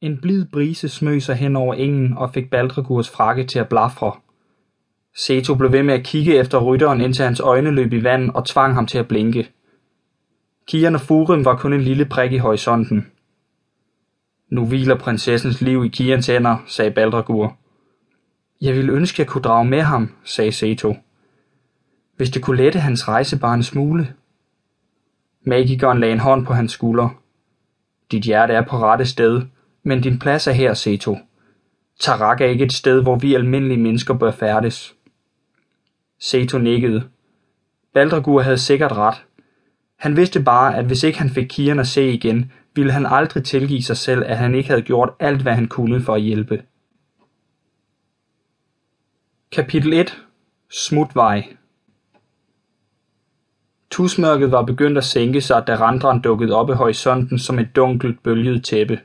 En blid brise smøg sig hen over engen og fik Baldregurs frakke til at blafre. Seto blev ved med at kigge efter rytteren, indtil hans øjne løb i vand og tvang ham til at blinke. Kian og Furim var kun en lille prik i horisonten. Nu hviler prinsessens liv i Kians hænder, sagde Baldragur. Jeg ville ønske, jeg kunne drage med ham, sagde Seto. Hvis det kunne lette hans rejse bare en smule. Magikeren lagde en hånd på hans skulder. Dit hjerte er på rette sted, men din plads er her, Seto. Tarak er ikke et sted, hvor vi almindelige mennesker bør færdes. Seto nikkede. Baldragur havde sikkert ret. Han vidste bare, at hvis ikke han fik Kian at se igen, ville han aldrig tilgive sig selv, at han ikke havde gjort alt, hvad han kunne for at hjælpe. Kapitel 1 Smutvej Tusmørket var begyndt at sænke sig, da Randran dukkede op i horisonten som et dunkelt bølget tæppe.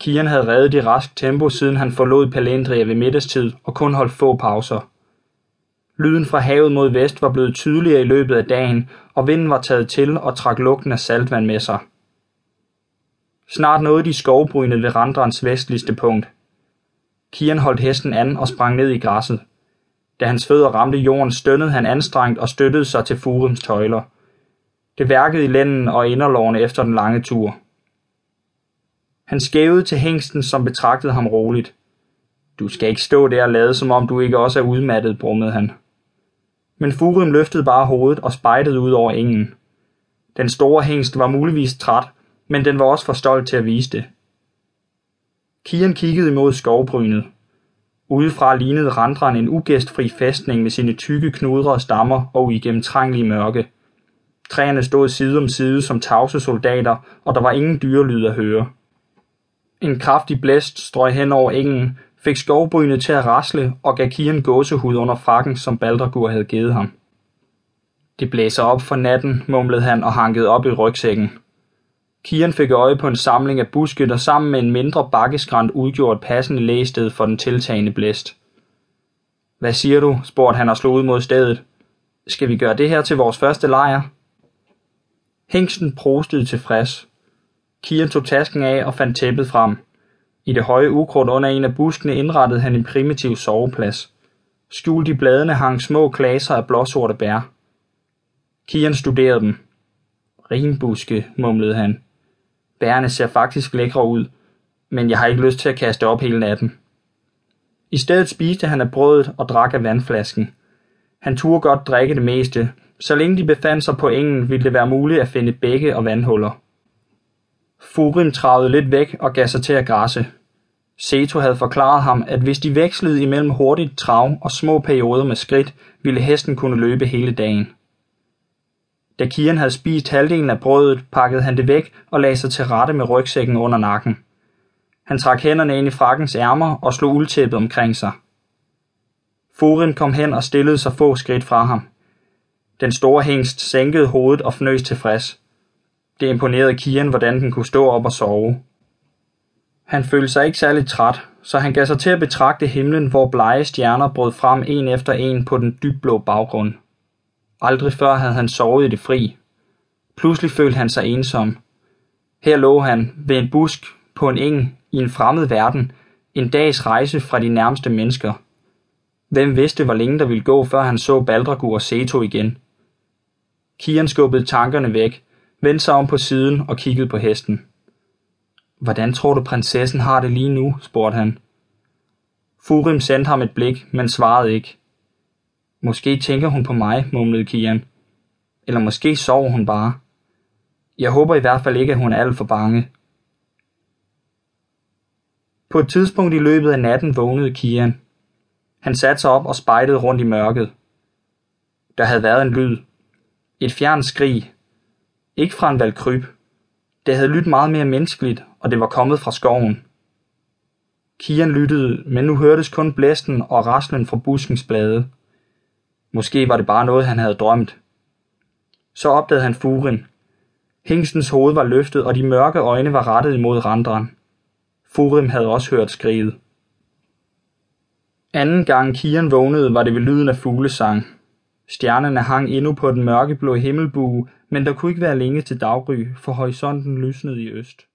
Kian havde reddet i rask tempo, siden han forlod Palendria ved middagstid og kun holdt få pauser. Lyden fra havet mod vest var blevet tydeligere i løbet af dagen, og vinden var taget til og trak lugten af saltvand med sig. Snart nåede de skovbrynet ved Randrans vestligste punkt. Kian holdt hesten an og sprang ned i græsset. Da hans fødder ramte jorden, stønnede han anstrengt og støttede sig til Furums tøjler. Det værkede i lænden og inderlårene efter den lange tur. Han skævede til hængsten, som betragtede ham roligt. Du skal ikke stå der og lade, som om du ikke også er udmattet, brummede han. Men Furim løftede bare hovedet og spejtede ud over engen. Den store hængst var muligvis træt, men den var også for stolt til at vise det. Kian kiggede imod skovbrynet. Udefra lignede Randran en ugæstfri fæstning med sine tykke knudrede stammer og uigennemtrængelige mørke. Træerne stod side om side som tavse soldater, og der var ingen dyrelyd at høre. En kraftig blæst strøg hen over engen, fik skovbrynet til at rasle og gav Kian gåsehud under frakken, som Baldragur havde givet ham. Det blæser op for natten, mumlede han og hankede op i rygsækken. Kian fik øje på en samling af buske, der sammen med en mindre bakkeskrant udgjorde et passende lægested for den tiltagende blæst. Hvad siger du? spurgte han og slog ud mod stedet. Skal vi gøre det her til vores første lejr? Hængsten prostede tilfreds. Kian tog tasken af og fandt tæppet frem. I det høje ukrudt under en af buskene indrettede han en primitiv soveplads. Skjult i bladene hang små klaser af blåsorte bær. Kian studerede dem. Rimbuske, mumlede han. Bærene ser faktisk lækre ud, men jeg har ikke lyst til at kaste op hele natten. I stedet spiste han af brødet og drak af vandflasken. Han turde godt drikke det meste. Så længe de befandt sig på engen, ville det være muligt at finde bække og vandhuller. Furin travede lidt væk og gav sig til at græsse. Seto havde forklaret ham, at hvis de vekslede imellem hurtigt trav og små perioder med skridt, ville hesten kunne løbe hele dagen. Da Kian havde spist halvdelen af brødet, pakkede han det væk og lagde sig til rette med rygsækken under nakken. Han trak hænderne ind i frakkens ærmer og slog uldtæppet omkring sig. Furin kom hen og stillede sig få skridt fra ham. Den store hængst sænkede hovedet og fnøs tilfreds. Det imponerede Kian, hvordan den kunne stå op og sove. Han følte sig ikke særlig træt, så han gav sig til at betragte himlen, hvor blege stjerner brød frem en efter en på den dybblå baggrund. Aldrig før havde han sovet i det fri. Pludselig følte han sig ensom. Her lå han ved en busk på en eng i en fremmed verden, en dags rejse fra de nærmeste mennesker. Hvem vidste, hvor længe der ville gå, før han så Baldragur og Seto igen. Kian skubbede tankerne væk, vendte sig om på siden og kiggede på hesten. Hvordan tror du, prinsessen har det lige nu? spurgte han. Furim sendte ham et blik, men svarede ikke. Måske tænker hun på mig, mumlede Kian. Eller måske sover hun bare. Jeg håber i hvert fald ikke, at hun er alt for bange. På et tidspunkt i løbet af natten vågnede Kian. Han satte sig op og spejtede rundt i mørket. Der havde været en lyd. Et fjern skrig. Ikke fra en valgkryb. Det havde lyttet meget mere menneskeligt, og det var kommet fra skoven. Kian lyttede, men nu hørtes kun blæsten og raslen fra buskens blade. Måske var det bare noget, han havde drømt. Så opdagede han furen. Hingstens hoved var løftet, og de mørke øjne var rettet imod Randran. Furim havde også hørt skriget. Anden gang Kian vågnede, var det ved lyden af fuglesang. Stjernerne hang endnu på den mørkeblå himmelbue, men der kunne ikke være længe til daggry, for horisonten lysnede i øst.